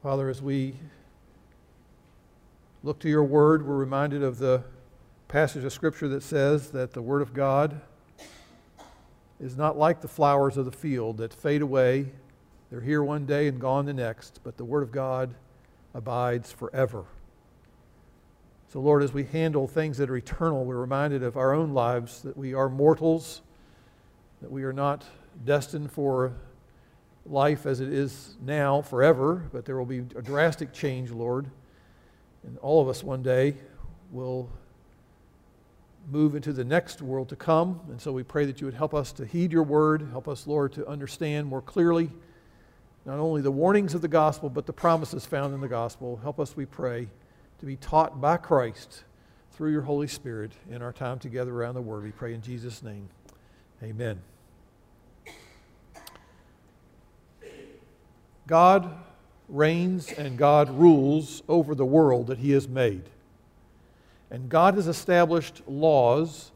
Father, as we look to your word, we're reminded of the passage of Scripture that says that the Word of God is not like the flowers of the field that fade away. They're here one day and gone the next, but the Word of God abides forever. So, Lord, as we handle things that are eternal, we're reminded of our own lives that we are mortals, that we are not destined for life as it is now forever, but there will be a drastic change, Lord. And all of us one day will move into the next world to come. And so we pray that you would help us to heed your word, help us, Lord, to understand more clearly not only the warnings of the gospel, but the promises found in the gospel. Help us, we pray, to be taught by Christ through your Holy Spirit in our time together around the word. We pray in Jesus' name. Amen. God reigns and God rules over the world that he has made. And God has established laws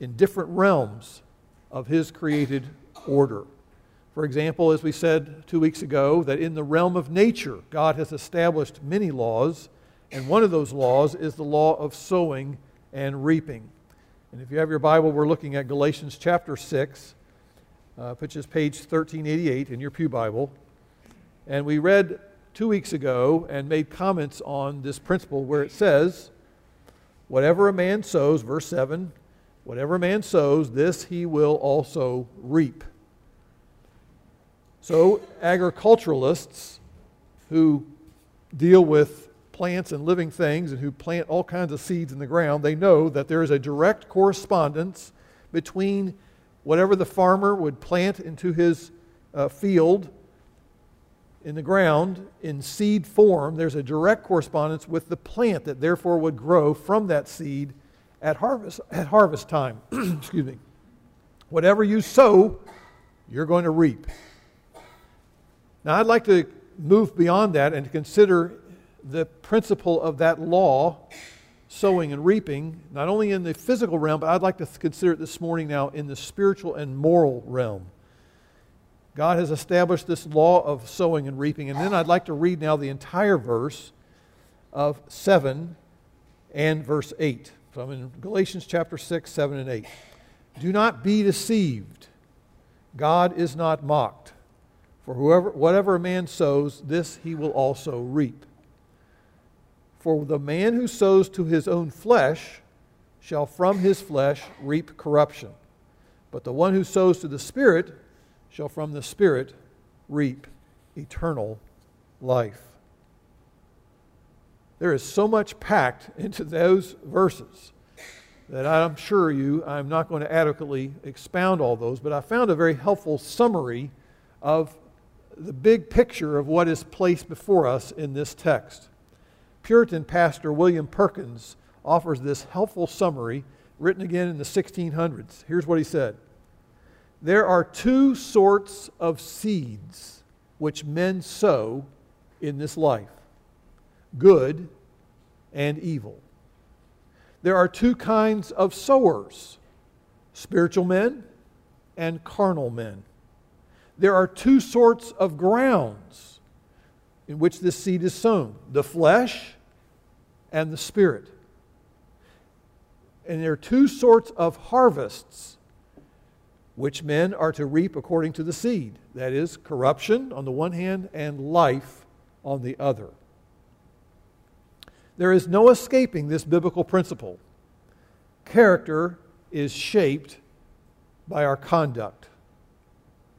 in different realms of his created order. For example, as we said two weeks ago, that in the realm of nature, God has established many laws, and one of those laws is the law of sowing and reaping. And if you have your Bible, we're looking at Galatians chapter 6, uh, which is page 1388 in your Pew Bible. And we read two weeks ago and made comments on this principle where it says, Whatever a man sows, verse 7, whatever a man sows, this he will also reap. So, agriculturalists who deal with plants and living things and who plant all kinds of seeds in the ground, they know that there is a direct correspondence between whatever the farmer would plant into his uh, field in the ground in seed form, there's a direct correspondence with the plant that therefore would grow from that seed at harvest, at harvest time. Excuse me. Whatever you sow, you're going to reap. Now, I'd like to move beyond that and consider the principle of that law, sowing and reaping, not only in the physical realm, but I'd like to consider it this morning now in the spiritual and moral realm. God has established this law of sowing and reaping. And then I'd like to read now the entire verse of 7 and verse 8. So I'm in Galatians chapter 6, 7, and 8. Do not be deceived. God is not mocked. For whoever, whatever a man sows, this he will also reap. For the man who sows to his own flesh shall from his flesh reap corruption. But the one who sows to the Spirit shall from the Spirit reap eternal life. There is so much packed into those verses that I'm sure you, I'm not going to adequately expound all those, but I found a very helpful summary of the big picture of what is placed before us in this text. Puritan pastor William Perkins offers this helpful summary written again in the 1600s. Here's what he said there are two sorts of seeds which men sow in this life good and evil. There are two kinds of sowers spiritual men and carnal men. There are two sorts of grounds in which this seed is sown the flesh and the spirit. And there are two sorts of harvests which men are to reap according to the seed that is, corruption on the one hand and life on the other. There is no escaping this biblical principle. Character is shaped by our conduct.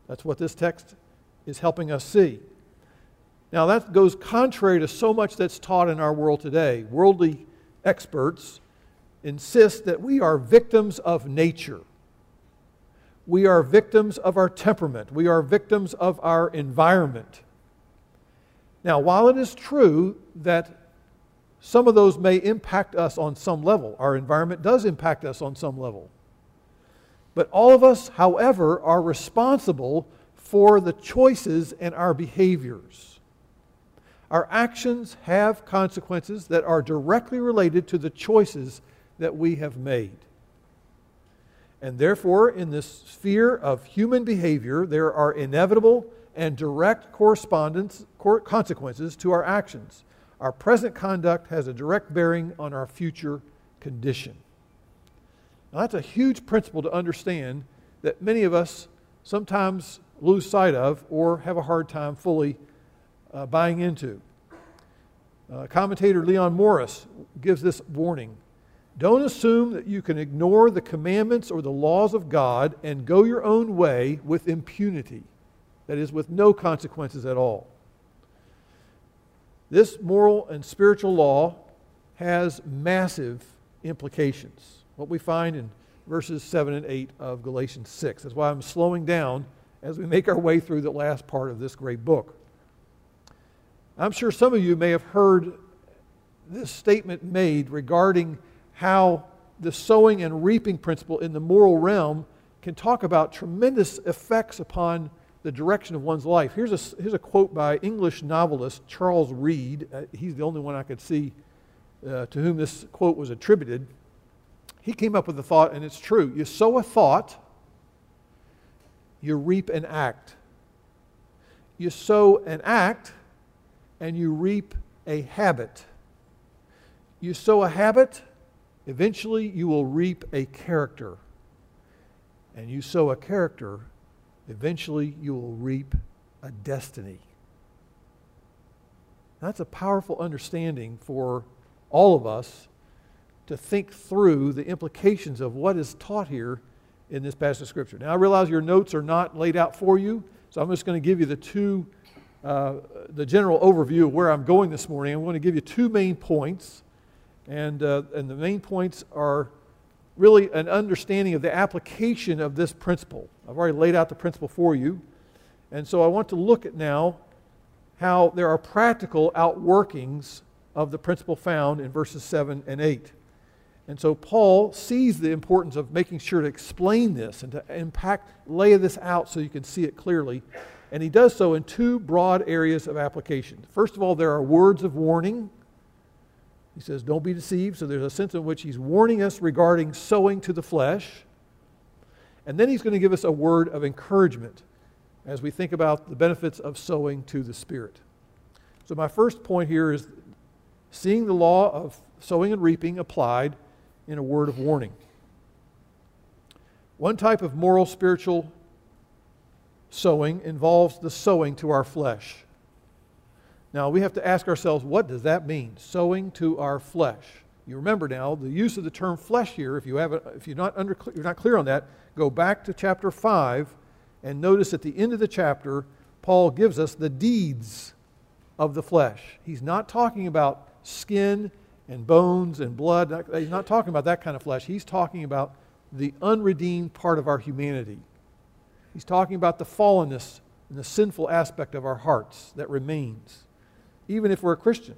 That's what this text is helping us see. Now, that goes contrary to so much that's taught in our world today. Worldly experts insist that we are victims of nature we are victims of our temperament, we are victims of our environment. Now, while it is true that some of those may impact us on some level, our environment does impact us on some level. But all of us, however, are responsible for the choices and our behaviors. Our actions have consequences that are directly related to the choices that we have made. And therefore, in this sphere of human behavior, there are inevitable and direct correspondence, consequences to our actions. Our present conduct has a direct bearing on our future condition. Now, that's a huge principle to understand that many of us sometimes lose sight of or have a hard time fully uh, buying into. Uh, commentator Leon Morris gives this warning Don't assume that you can ignore the commandments or the laws of God and go your own way with impunity, that is, with no consequences at all. This moral and spiritual law has massive implications. What we find in verses 7 and 8 of Galatians 6. That's why I'm slowing down as we make our way through the last part of this great book. I'm sure some of you may have heard this statement made regarding how the sowing and reaping principle in the moral realm can talk about tremendous effects upon the direction of one's life. Here's a, here's a quote by English novelist Charles Reade. Uh, he's the only one I could see uh, to whom this quote was attributed. He came up with the thought, and it's true. You sow a thought, you reap an act. You sow an act, and you reap a habit. You sow a habit, eventually you will reap a character. And you sow a character, eventually you will reap a destiny. That's a powerful understanding for all of us to think through the implications of what is taught here in this passage of Scripture. Now, I realize your notes are not laid out for you, so I'm just going to give you the two uh, the general overview of where I'm going this morning. I'm going to give you two main points, and, uh, and the main points are really an understanding of the application of this principle. I've already laid out the principle for you, and so I want to look at now how there are practical outworkings of the principle found in verses 7 and 8. And so Paul sees the importance of making sure to explain this and to impact, lay this out so you can see it clearly and he does so in two broad areas of application. First of all, there are words of warning. He says, Don't be deceived. So there's a sense in which he's warning us regarding sowing to the flesh. And then he's going to give us a word of encouragement as we think about the benefits of sowing to the Spirit. So, my first point here is seeing the law of sowing and reaping applied in a word of warning. One type of moral spiritual sowing involves the sowing to our flesh. Now, we have to ask ourselves, what does that mean? Sowing to our flesh. You remember now the use of the term flesh here. If you have, if you're not under, you're not clear on that, go back to chapter five, and notice at the end of the chapter, Paul gives us the deeds of the flesh. He's not talking about skin and bones and blood. He's not talking about that kind of flesh. He's talking about the unredeemed part of our humanity. He's talking about the fallenness and the sinful aspect of our hearts that remains, even if we're a Christian.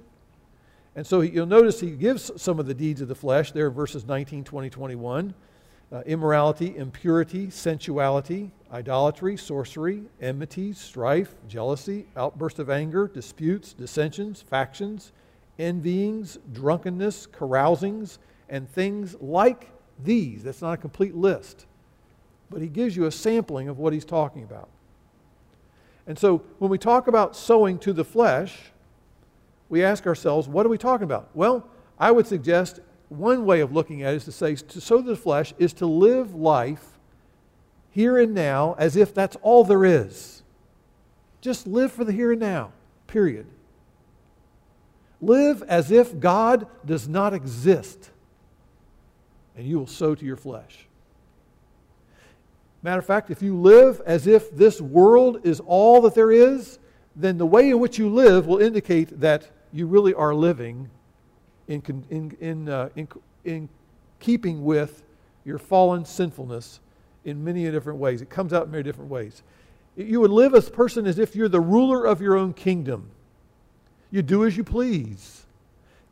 And so you'll notice he gives some of the deeds of the flesh there verses 19, 20, 21 uh, immorality, impurity, sensuality, idolatry, sorcery, enmity, strife, jealousy, outburst of anger, disputes, dissensions, factions, envyings, drunkenness, carousings, and things like these. That's not a complete list but he gives you a sampling of what he's talking about. And so when we talk about sowing to the flesh, we ask ourselves, what are we talking about? Well, I would suggest one way of looking at it is to say to sow the flesh is to live life here and now as if that's all there is. Just live for the here and now, period. Live as if God does not exist, and you will sow to your flesh. Matter of fact, if you live as if this world is all that there is, then the way in which you live will indicate that you really are living in, in, in, uh, in, in keeping with your fallen sinfulness in many different ways. It comes out in many different ways. You would live as a person as if you're the ruler of your own kingdom. You do as you please.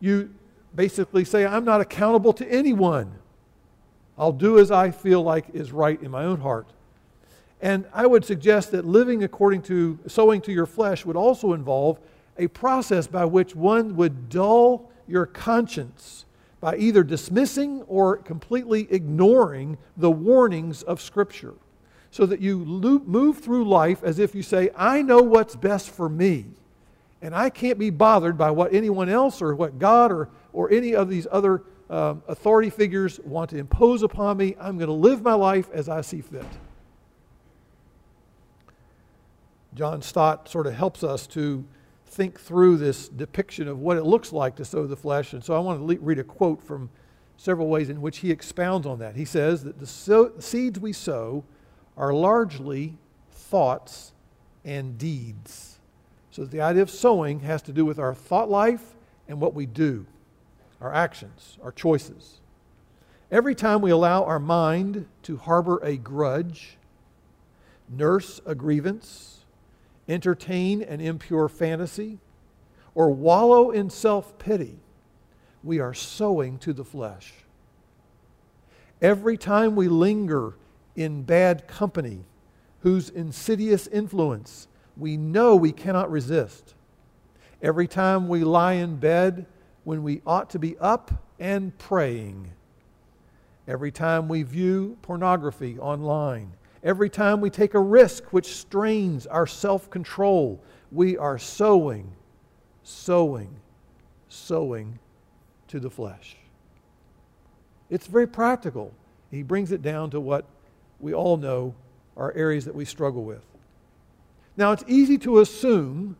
You basically say, I'm not accountable to anyone. I'll do as I feel like is right in my own heart. And I would suggest that living according to sowing to your flesh would also involve a process by which one would dull your conscience by either dismissing or completely ignoring the warnings of Scripture. so that you move through life as if you say, I know what's best for me. And I can't be bothered by what anyone else or what God or, or any of these other um, authority figures want to impose upon me. I'm going to live my life as I see fit. John Stott sort of helps us to think through this depiction of what it looks like to sow the flesh. And so I want to le- read a quote from several ways in which he expounds on that. He says that the so- seeds we sow are largely thoughts and deeds. So the idea of sowing has to do with our thought life and what we do, our actions, our choices. Every time we allow our mind to harbor a grudge, nurse a grievance, entertain an impure fantasy, or wallow in self pity, we are sowing to the flesh. Every time we linger in bad company, whose insidious influence we know we cannot resist, every time we lie in bed when we ought to be up and praying, every time we view pornography online, every time we take a risk which strains our self control, we are sowing, sowing, sowing to the flesh. It's very practical. He brings it down to what we all know are areas that we struggle with. Now, it's easy to assume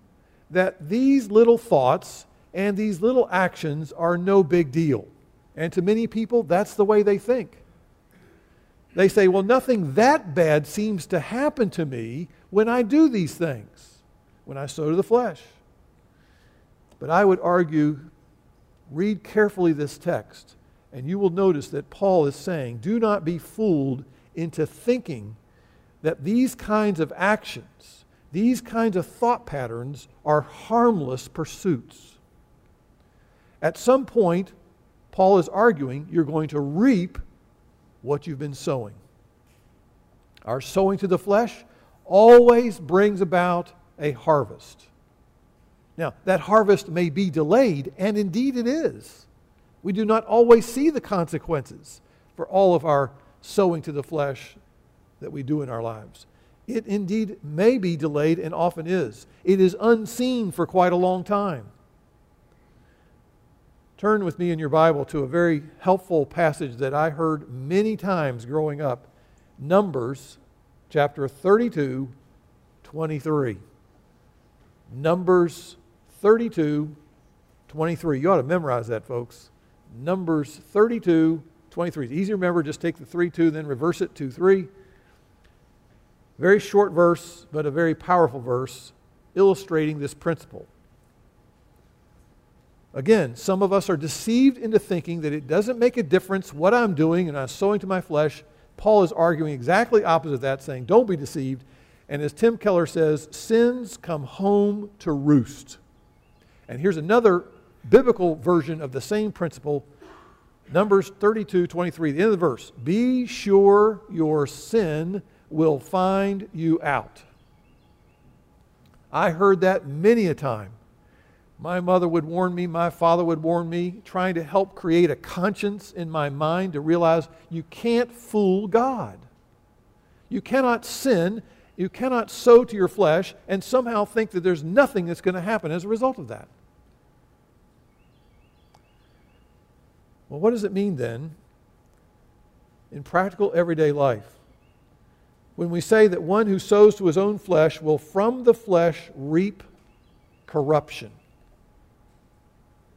that these little thoughts and these little actions are no big deal. And to many people, that's the way they think. They say, well, nothing that bad seems to happen to me when I do these things, when I sow to the flesh. But I would argue read carefully this text, and you will notice that Paul is saying, do not be fooled into thinking that these kinds of actions, these kinds of thought patterns, are harmless pursuits. At some point, Paul is arguing you're going to reap what you've been sowing. Our sowing to the flesh always brings about a harvest. Now, that harvest may be delayed, and indeed it is. We do not always see the consequences for all of our sowing to the flesh that we do in our lives. It indeed may be delayed and often is. It is unseen for quite a long time. Turn with me in your Bible to a very helpful passage that I heard many times growing up Numbers chapter 32, 23. Numbers 32, 23. You ought to memorize that, folks. Numbers 32, 23. It's easy to remember. Just take the 3 2, then reverse it 2 3. Very short verse, but a very powerful verse illustrating this principle. Again, some of us are deceived into thinking that it doesn't make a difference what I'm doing and I'm sowing to my flesh. Paul is arguing exactly opposite that, saying, Don't be deceived. And as Tim Keller says, sins come home to roost. And here's another biblical version of the same principle Numbers 32 23, the end of the verse. Be sure your sin will find you out. I heard that many a time. My mother would warn me, my father would warn me, trying to help create a conscience in my mind to realize you can't fool God. You cannot sin, you cannot sow to your flesh, and somehow think that there's nothing that's going to happen as a result of that. Well, what does it mean then in practical everyday life? When we say that one who sows to his own flesh will from the flesh reap corruption.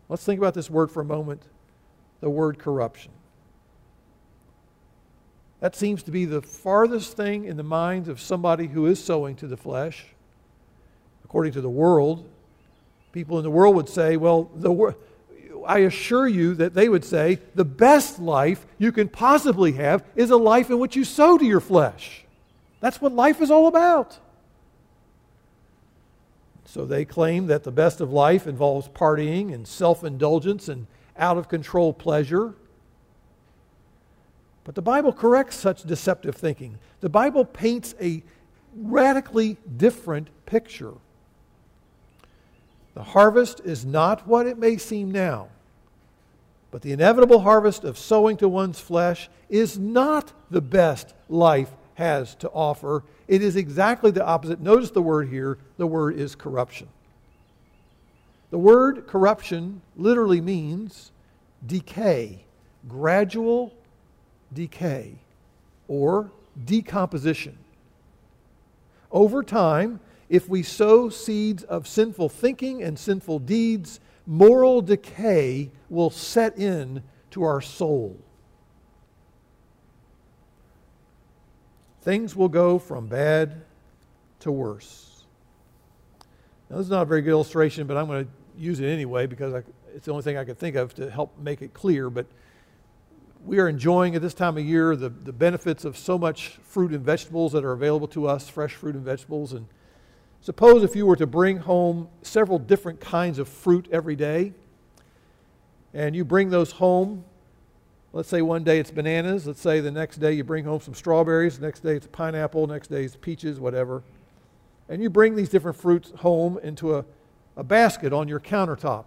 Let's think about this word for a moment the word corruption. That seems to be the farthest thing in the minds of somebody who is sowing to the flesh. According to the world, people in the world would say, well, the, I assure you that they would say the best life you can possibly have is a life in which you sow to your flesh. That's what life is all about. So they claim that the best of life involves partying and self indulgence and out of control pleasure. But the Bible corrects such deceptive thinking. The Bible paints a radically different picture. The harvest is not what it may seem now. But the inevitable harvest of sowing to one's flesh is not the best life has to offer. It is exactly the opposite. Notice the word here the word is corruption. The word corruption literally means decay, gradual decay, or decomposition. Over time, if we sow seeds of sinful thinking and sinful deeds, moral decay will set in to our soul. Things will go from bad to worse. Now, this is not a very good illustration, but I'm going to use it anyway because I, it's the only thing I could think of to help make it clear. But we are enjoying at this time of year the, the benefits of so much fruit and vegetables that are available to us, fresh fruit and vegetables. And suppose if you were to bring home several different kinds of fruit every day, and you bring those home. Let's say one day it's bananas. Let's say the next day you bring home some strawberries. The next day it's pineapple. Next day it's peaches, whatever. And you bring these different fruits home into a, a basket on your countertop.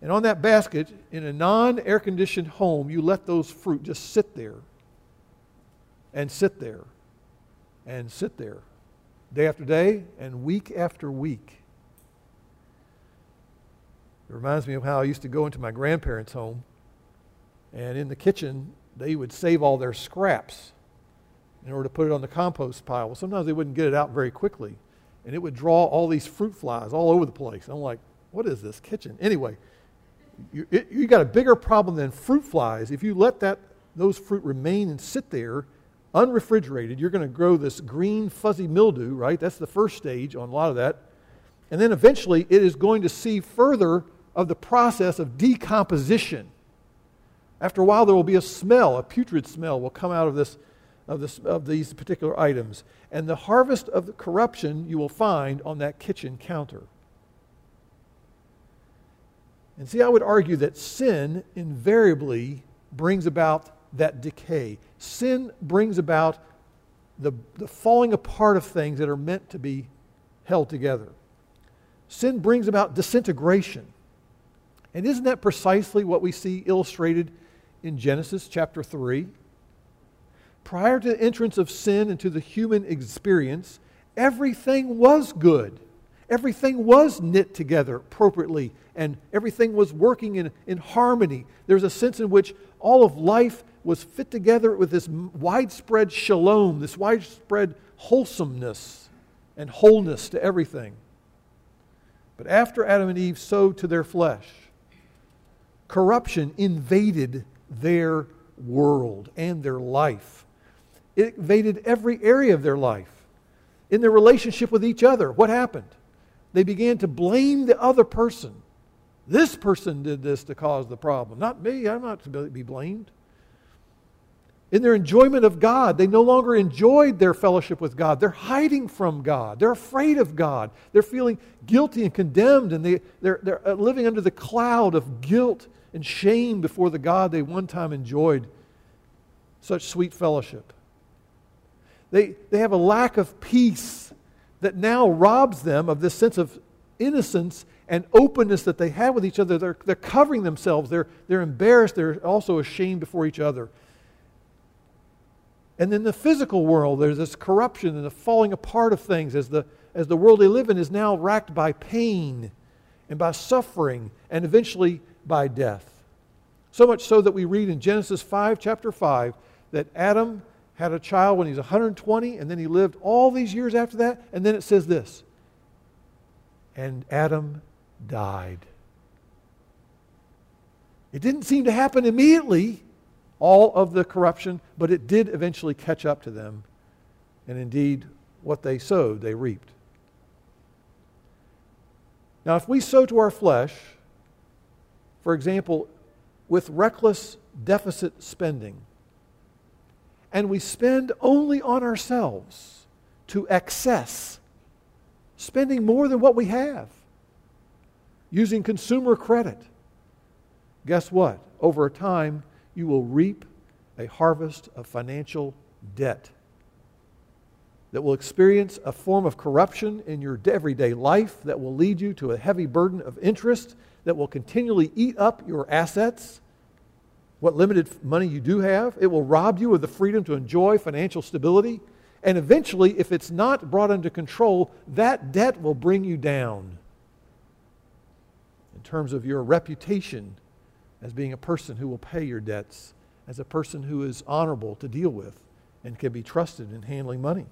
And on that basket, in a non air conditioned home, you let those fruit just sit there and sit there and sit there day after day and week after week. It reminds me of how I used to go into my grandparents' home, and in the kitchen, they would save all their scraps in order to put it on the compost pile. Well, sometimes they wouldn't get it out very quickly, and it would draw all these fruit flies all over the place. I'm like, what is this kitchen? Anyway, you, it, you got a bigger problem than fruit flies. If you let that, those fruit remain and sit there unrefrigerated, you're going to grow this green fuzzy mildew, right? That's the first stage on a lot of that. And then eventually it is going to see further of the process of decomposition. After a while, there will be a smell, a putrid smell will come out of, this, of, this, of these particular items. And the harvest of the corruption you will find on that kitchen counter. And see, I would argue that sin invariably brings about that decay. Sin brings about the, the falling apart of things that are meant to be held together. Sin brings about disintegration. And isn't that precisely what we see illustrated in Genesis chapter 3? Prior to the entrance of sin into the human experience, everything was good. Everything was knit together appropriately and everything was working in, in harmony. There's a sense in which all of life was fit together with this widespread shalom, this widespread wholesomeness and wholeness to everything. But after Adam and Eve sowed to their flesh, corruption invaded their world and their life. It invaded every area of their life. In their relationship with each other, what happened? They began to blame the other person this person did this to cause the problem, not me. I'm not to be blamed. In their enjoyment of God, they no longer enjoyed their fellowship with God. They're hiding from God. They're afraid of God. They're feeling guilty and condemned, and they, they're, they're uh, living under the cloud of guilt and shame before the God they one time enjoyed such sweet fellowship. They, they have a lack of peace that now robs them of this sense of innocence and openness that they have with each other. They're, they're covering themselves, they're, they're embarrassed, they're also ashamed before each other. And in the physical world, there's this corruption and the falling apart of things as the, as the world they live in is now racked by pain and by suffering and eventually by death. So much so that we read in Genesis 5, chapter 5, that Adam had a child when he was 120, and then he lived all these years after that. And then it says this And Adam died. It didn't seem to happen immediately, all of the corruption, but it did eventually catch up to them. And indeed, what they sowed, they reaped. Now, if we sow to our flesh, for example, with reckless deficit spending, and we spend only on ourselves to excess, spending more than what we have, using consumer credit, guess what? Over time, you will reap a harvest of financial debt that will experience a form of corruption in your everyday life that will lead you to a heavy burden of interest that will continually eat up your assets what limited money you do have. It will rob you of the freedom to enjoy financial stability. And eventually, if it's not brought under control, that debt will bring you down in terms of your reputation as being a person who will pay your debts, as a person who is honorable to deal with and can be trusted in handling money.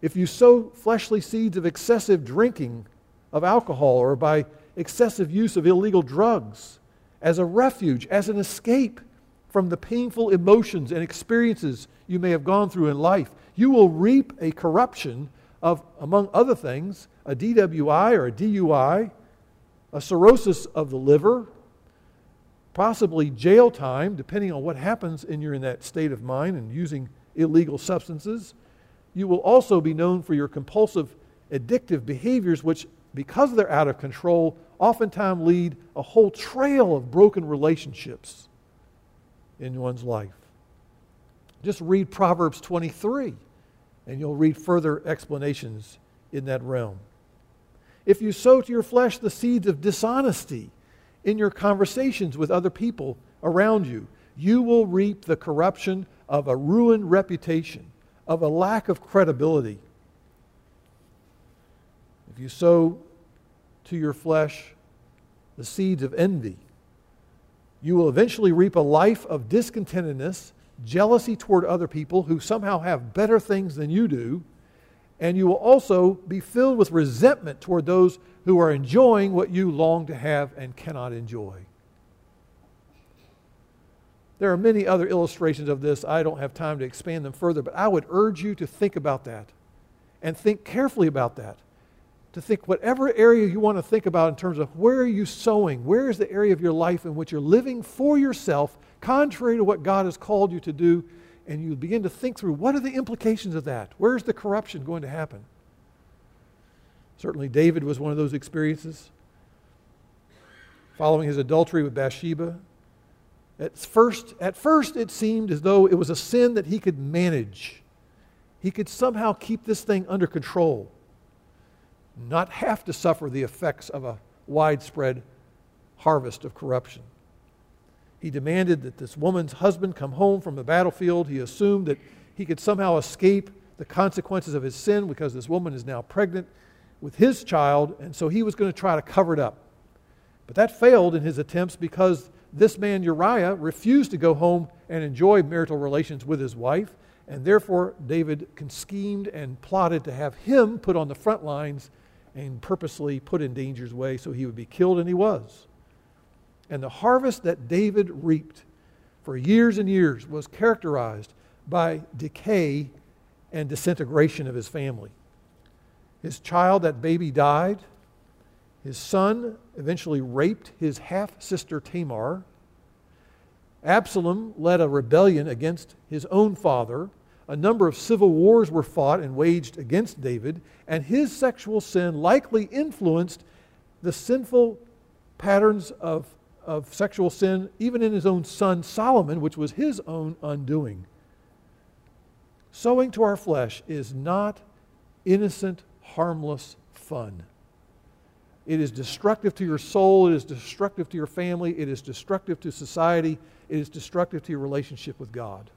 If you sow fleshly seeds of excessive drinking of alcohol or by excessive use of illegal drugs as a refuge, as an escape from the painful emotions and experiences you may have gone through in life, you will reap a corruption of, among other things, a DWI or a DUI, a cirrhosis of the liver, possibly jail time, depending on what happens and you're in that state of mind and using illegal substances. You will also be known for your compulsive addictive behaviors, which, because they're out of control, oftentimes lead a whole trail of broken relationships in one's life. Just read Proverbs 23, and you'll read further explanations in that realm. If you sow to your flesh the seeds of dishonesty in your conversations with other people around you, you will reap the corruption of a ruined reputation, of a lack of credibility. If you sow to your flesh the seeds of envy, you will eventually reap a life of discontentedness, jealousy toward other people who somehow have better things than you do, and you will also be filled with resentment toward those who are enjoying what you long to have and cannot enjoy. There are many other illustrations of this. I don't have time to expand them further, but I would urge you to think about that and think carefully about that to think whatever area you want to think about in terms of where are you sowing? Where is the area of your life in which you're living for yourself, contrary to what God has called you to do? And you begin to think through what are the implications of that? Where's the corruption going to happen? Certainly, David was one of those experiences. Following his adultery with Bathsheba, at first, at first it seemed as though it was a sin that he could manage. He could somehow keep this thing under control not have to suffer the effects of a widespread harvest of corruption. He demanded that this woman's husband come home from the battlefield. He assumed that he could somehow escape the consequences of his sin because this woman is now pregnant with his child, and so he was going to try to cover it up. But that failed in his attempts because this man Uriah refused to go home and enjoy marital relations with his wife, and therefore David schemed and plotted to have him put on the front lines and purposely put in danger's way so he would be killed, and he was. And the harvest that David reaped for years and years was characterized by decay and disintegration of his family. His child, that baby, died. His son eventually raped his half sister Tamar. Absalom led a rebellion against his own father a number of civil wars were fought and waged against David, and his sexual sin likely influenced the sinful patterns of, of sexual sin, even in his own son Solomon, which was his own undoing. Sowing to our flesh is not innocent, harmless fun. It is destructive to your soul. It is destructive to your family. It is destructive to society. It is destructive to your relationship with God.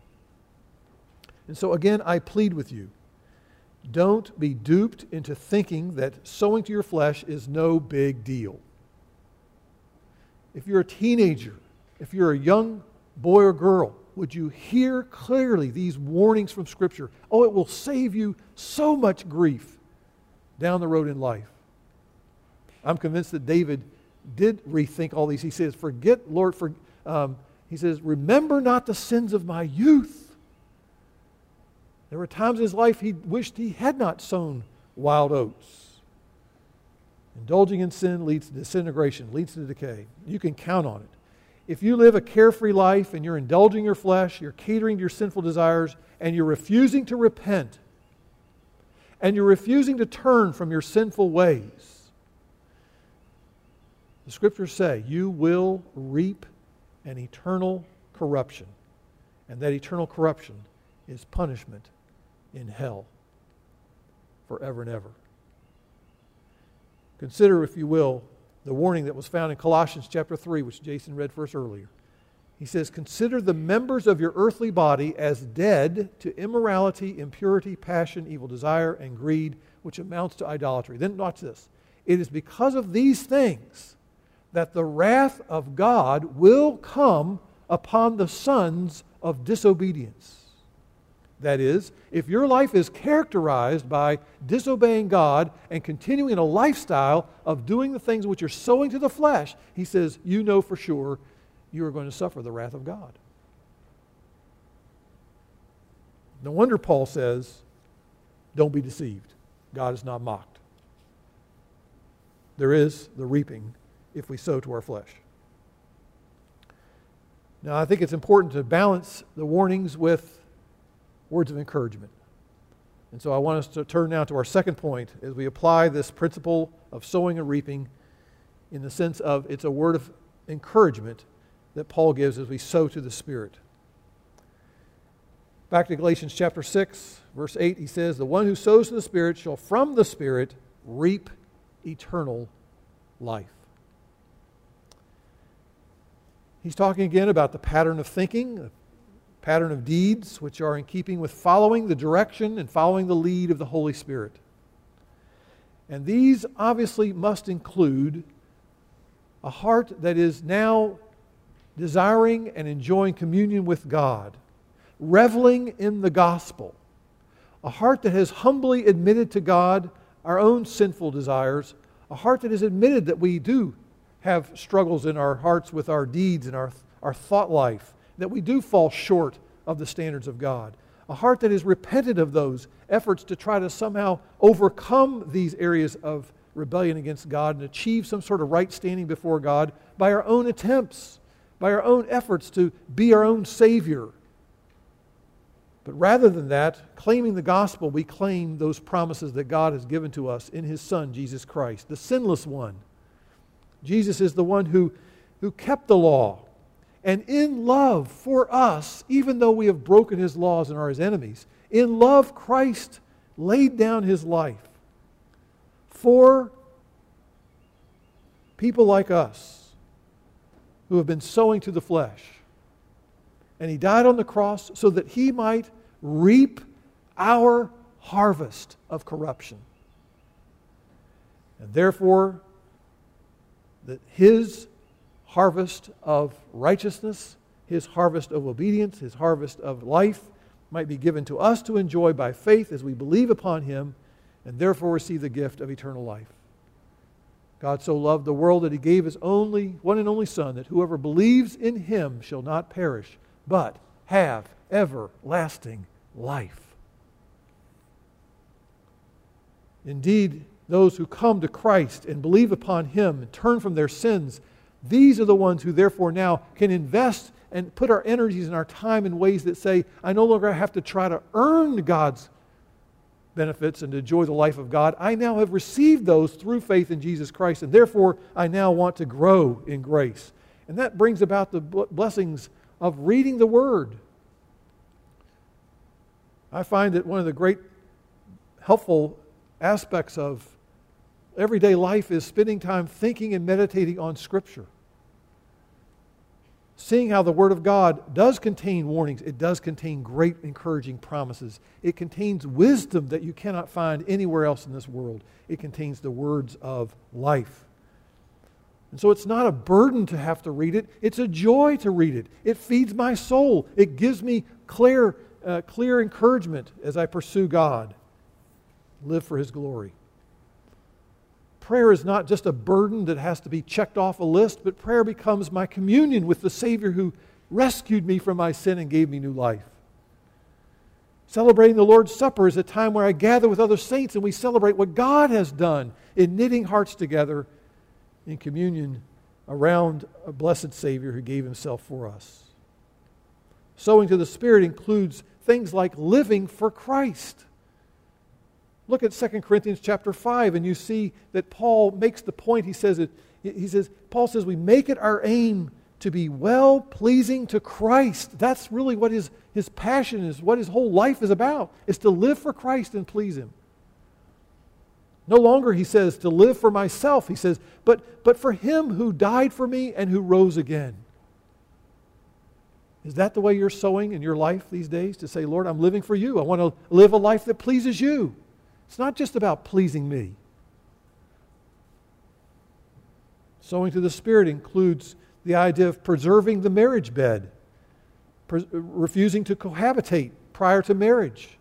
And so, again, I plead with you don't be duped into thinking that sowing to your flesh is no big deal. If you're a teenager, if you're a young boy or girl, would you hear clearly these warnings from Scripture? Oh, it will save you so much grief down the road in life. I'm convinced that David did rethink all these. He says, Forget, Lord, for, um, he says, Remember not the sins of my youth there were times in his life he wished he had not sown wild oats. Indulging in sin leads to disintegration, leads to decay. You can count on it. If you live a carefree life and you're indulging your flesh, you're catering to your sinful desires, and you're refusing to repent, and you're refusing to turn from your sinful ways, the scriptures say you will reap an eternal corruption. And that eternal corruption is punishment in hell forever and ever. Consider, if you will, the warning that was found in Colossians chapter 3, which Jason read for us earlier. He says, Consider the members of your earthly body as dead to immorality, impurity, passion, evil desire, and greed, which amounts to idolatry. Then watch this. It is because of these things that the wrath of God will come upon the sons of disobedience. That is, if your life is characterized by disobeying God and continuing a lifestyle of doing the things which you're sowing to the flesh, he says, you know for sure you are going to suffer the wrath of God. No wonder Paul says, don't be deceived. God is not mocked. There is the reaping if we sow to our flesh. Now, I think it's important to balance the warnings with words of encouragement. And so I want us to turn now to our second point as we apply this principle of sowing and reaping in the sense of it's a word of encouragement that Paul gives as we sow to the Spirit. Back to Galatians chapter 6, verse 8, he says, The one who sows to the Spirit shall from the Spirit reap eternal life. He's talking again about the pattern of thinking, pattern of deeds, which are in keeping with following the direction and following the lead of the Holy Spirit. And these obviously must include a heart that is now desiring and enjoying communion with God, reveling in the gospel, a heart that has humbly admitted to God our own sinful desires, a heart that has admitted that we do have struggles in our hearts with our deeds and our, our thought life, that we do fall short of the standards of God. A heart that is repentant of those efforts to try to somehow overcome these areas of rebellion against God and achieve some sort of right standing before God by our own attempts by our own efforts to be our own Savior. But rather than that, claiming the gospel, we claim those promises that God has given to us in His Son, Jesus Christ, the sinless one. Jesus is the one who, who kept the law. And in love for us, even though we have broken His laws and are His enemies, in love, Christ laid down His life for people like us who have been sowing to the flesh. And he died on the cross so that he might reap our harvest of corruption. And therefore, that his harvest of righteousness, his harvest of obedience, his harvest of life might be given to us to enjoy by faith as we believe upon him and therefore receive the gift of eternal life. God so loved the world that he gave his only one and only son that whoever believes in him shall not perish but have everlasting life. Indeed, those who come to Christ and believe upon him and turn from their sins, these are the ones who therefore now can invest and put our energies and our time in ways that say, I no longer have to try to earn God's benefits and to enjoy the life of God, I now have received those through faith in Jesus Christ, and therefore I now want to grow in grace. And that brings about the blessings of reading the Word. I find that one of the great helpful aspects of everyday life is spending time thinking and meditating on Scripture seeing how the Word of God does contain warnings, it does contain great encouraging promises. It contains wisdom that you cannot find anywhere else in this world. It contains the words of life. And so it's not a burden to have to read it, it's a joy to read it. It feeds my soul, it gives me clear, uh, clear encouragement as I pursue God, live for His glory. Prayer is not just a burden that has to be checked off a list, but prayer becomes my communion with the Savior who rescued me from my sin and gave me new life. Celebrating the Lord's Supper is a time where I gather with other saints and we celebrate what God has done in knitting hearts together in communion around a blessed Savior who gave himself for us. Sowing to the Spirit includes things like living for Christ. Look at 2 Corinthians chapter 5, and you see that Paul makes the point. He says, it, he says, Paul says, we make it our aim to be well pleasing to Christ. That's really what his, his passion is, what his whole life is about, is to live for Christ and please Him. No longer, he says, to live for myself. He says, but, but for him who died for me and who rose again. Is that the way you're sowing in your life these days? To say, Lord, I'm living for you. I want to live a life that pleases you. It's not just about pleasing me. Sowing to the Spirit includes the idea of preserving the marriage bed, pre- refusing to cohabitate prior to marriage.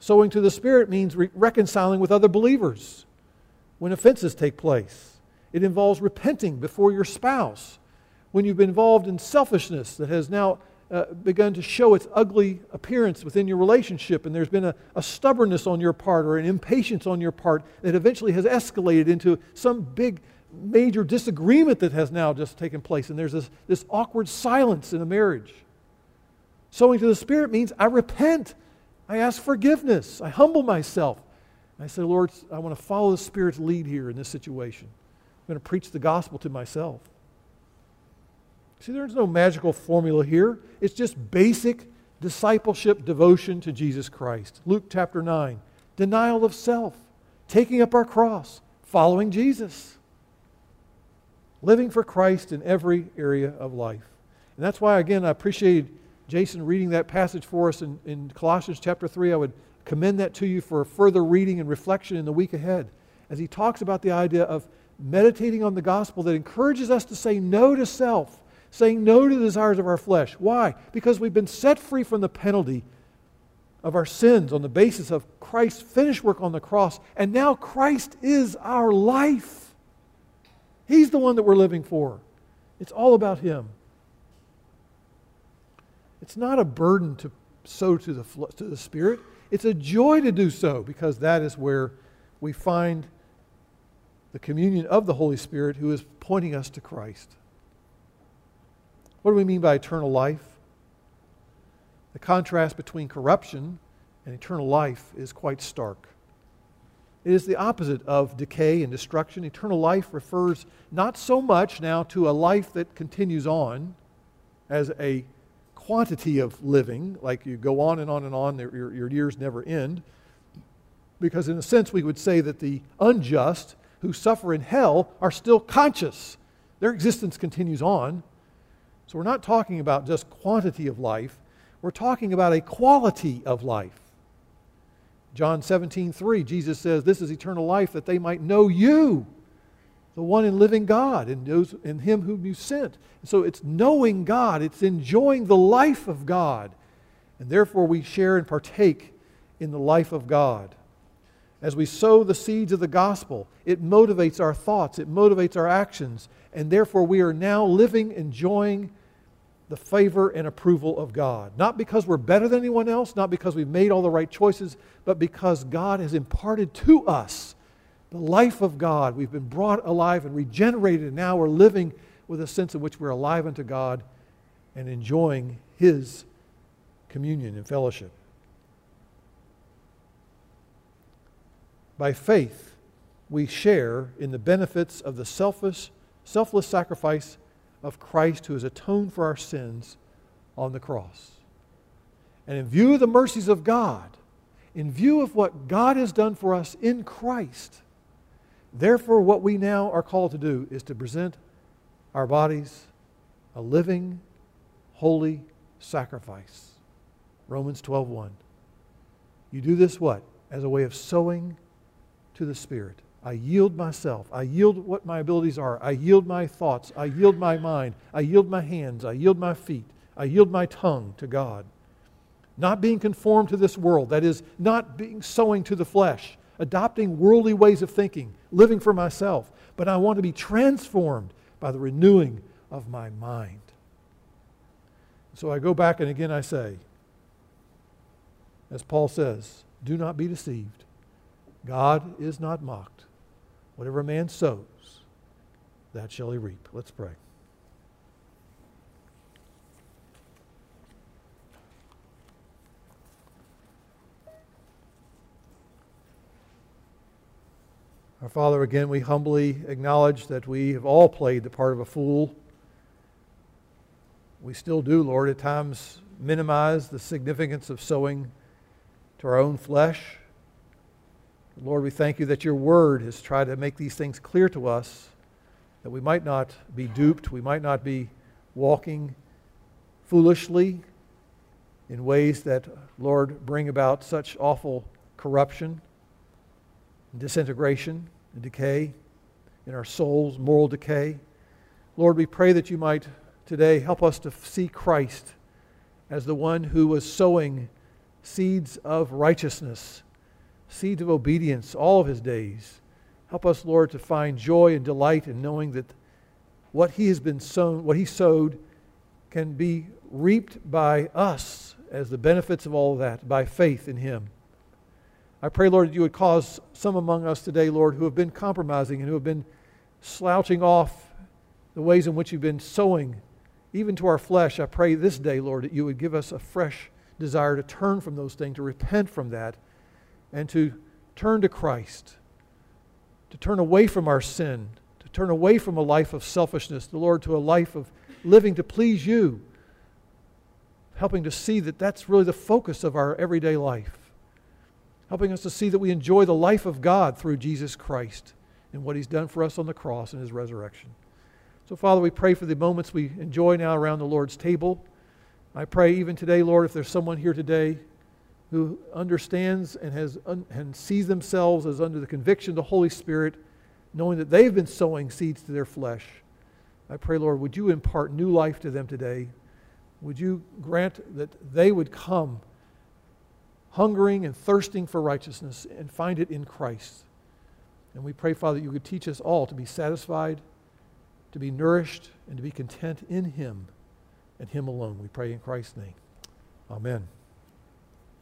Sowing to the Spirit means re- reconciling with other believers when offenses take place. It involves repenting before your spouse when you've been involved in selfishness that has now uh, begun to show its ugly appearance within your relationship, and there's been a, a, stubbornness on your part or an impatience on your part that eventually has escalated into some big, major disagreement that has now just taken place, and there's this, this awkward silence in a marriage. Sowing to the Spirit means I repent, I ask forgiveness, I humble myself. I say, Lord, I want to follow the Spirit's lead here in this situation. I'm going to preach the gospel to myself. See, there's no magical formula here. It's just basic discipleship devotion to Jesus Christ. Luke chapter 9 denial of self, taking up our cross, following Jesus, living for Christ in every area of life. And that's why, again, I appreciated Jason reading that passage for us in, in Colossians chapter 3. I would commend that to you for further reading and reflection in the week ahead as he talks about the idea of meditating on the gospel that encourages us to say no to self saying no to the desires of our flesh. Why? Because we've been set free from the penalty of our sins on the basis of Christ's finished work on the cross. And now Christ is our life. He's the one that we're living for. It's all about Him. It's not a burden to sow to the, to the Spirit, it's a joy to do so because that is where we find the communion of the Holy Spirit who is pointing us to Christ. What do we mean by eternal life? The contrast between corruption and eternal life is quite stark. It is the opposite of decay and destruction. Eternal life refers not so much now to a life that continues on as a quantity of living, like you go on and on and on, your, your years never end. Because, in a sense, we would say that the unjust who suffer in hell are still conscious. Their existence continues on. So we're not talking about just quantity of life, we're talking about a quality of life. John 17, 3, Jesus says, This is eternal life, that they might know you, the one and living God, and those in him whom you sent. So it's knowing God, it's enjoying the life of God. And therefore we share and partake in the life of God. As we sow the seeds of the gospel, it motivates our thoughts, it motivates our actions, and therefore we are now living, enjoying the favor and approval of God. Not because we're better than anyone else, not because we've made all the right choices, but because God has imparted to us the life of God. We've been brought alive and regenerated, and now we're living with a sense in which we're alive unto God and enjoying His communion and fellowship. By faith, we share in the benefits of the selfless, selfless sacrifice of Christ who has atoned for our sins on the cross. And in view of the mercies of God, in view of what God has done for us in Christ, therefore, what we now are called to do is to present our bodies a living, holy sacrifice. Romans 12:1. You do this what? As a way of sowing to the Spirit. I yield myself. I yield what my abilities are. I yield my thoughts. I yield my mind. I yield my hands. I yield my feet. I yield my tongue to God. Not being conformed to this world, that is, not being sowing to the flesh, adopting worldly ways of thinking, living for myself, but I want to be transformed by the renewing of my mind. So I go back and again I say, as Paul says, do not be deceived. God is not mocked. Whatever a man sows, that shall he reap. Let's pray. Our Father, again, we humbly acknowledge that we have all played the part of a fool. We still do, Lord, at times minimize the significance of sowing to our own flesh Lord, we thank you that your word has tried to make these things clear to us, that we might not be duped, we might not be walking foolishly in ways that, Lord, bring about such awful corruption, and disintegration, and decay in our souls, moral decay. Lord, we pray that you might today help us to see Christ as the one who was sowing seeds of righteousness, seeds of obedience all of his days. Help us, Lord, to find joy and delight in knowing that what he has been sown, what he sowed, can be reaped by us as the benefits of all of that by faith in him. I pray, Lord, that you would cause some among us today, Lord, who have been compromising and who have been slouching off the ways in which you've been sowing, even to our flesh. I pray this day, Lord, that you would give us a fresh desire to turn from those things, to repent from that, and to turn to Christ, to turn away from our sin, to turn away from a life of selfishness, the Lord, to a life of living to please you, helping to see that that's really the focus of our everyday life, helping us to see that we enjoy the life of God through Jesus Christ and what he's done for us on the cross and his resurrection. So, Father, we pray for the moments we enjoy now around the Lord's table. I pray even today, Lord, if there's someone here today who understands and, has, and sees themselves as under the conviction of the Holy Spirit, knowing that they've been sowing seeds to their flesh, I pray, Lord, would you impart new life to them today? Would you grant that they would come hungering and thirsting for righteousness and find it in Christ? And we pray, Father, that you would teach us all to be satisfied, to be nourished, and to be content in Him and Him alone. We pray in Christ's name. Amen.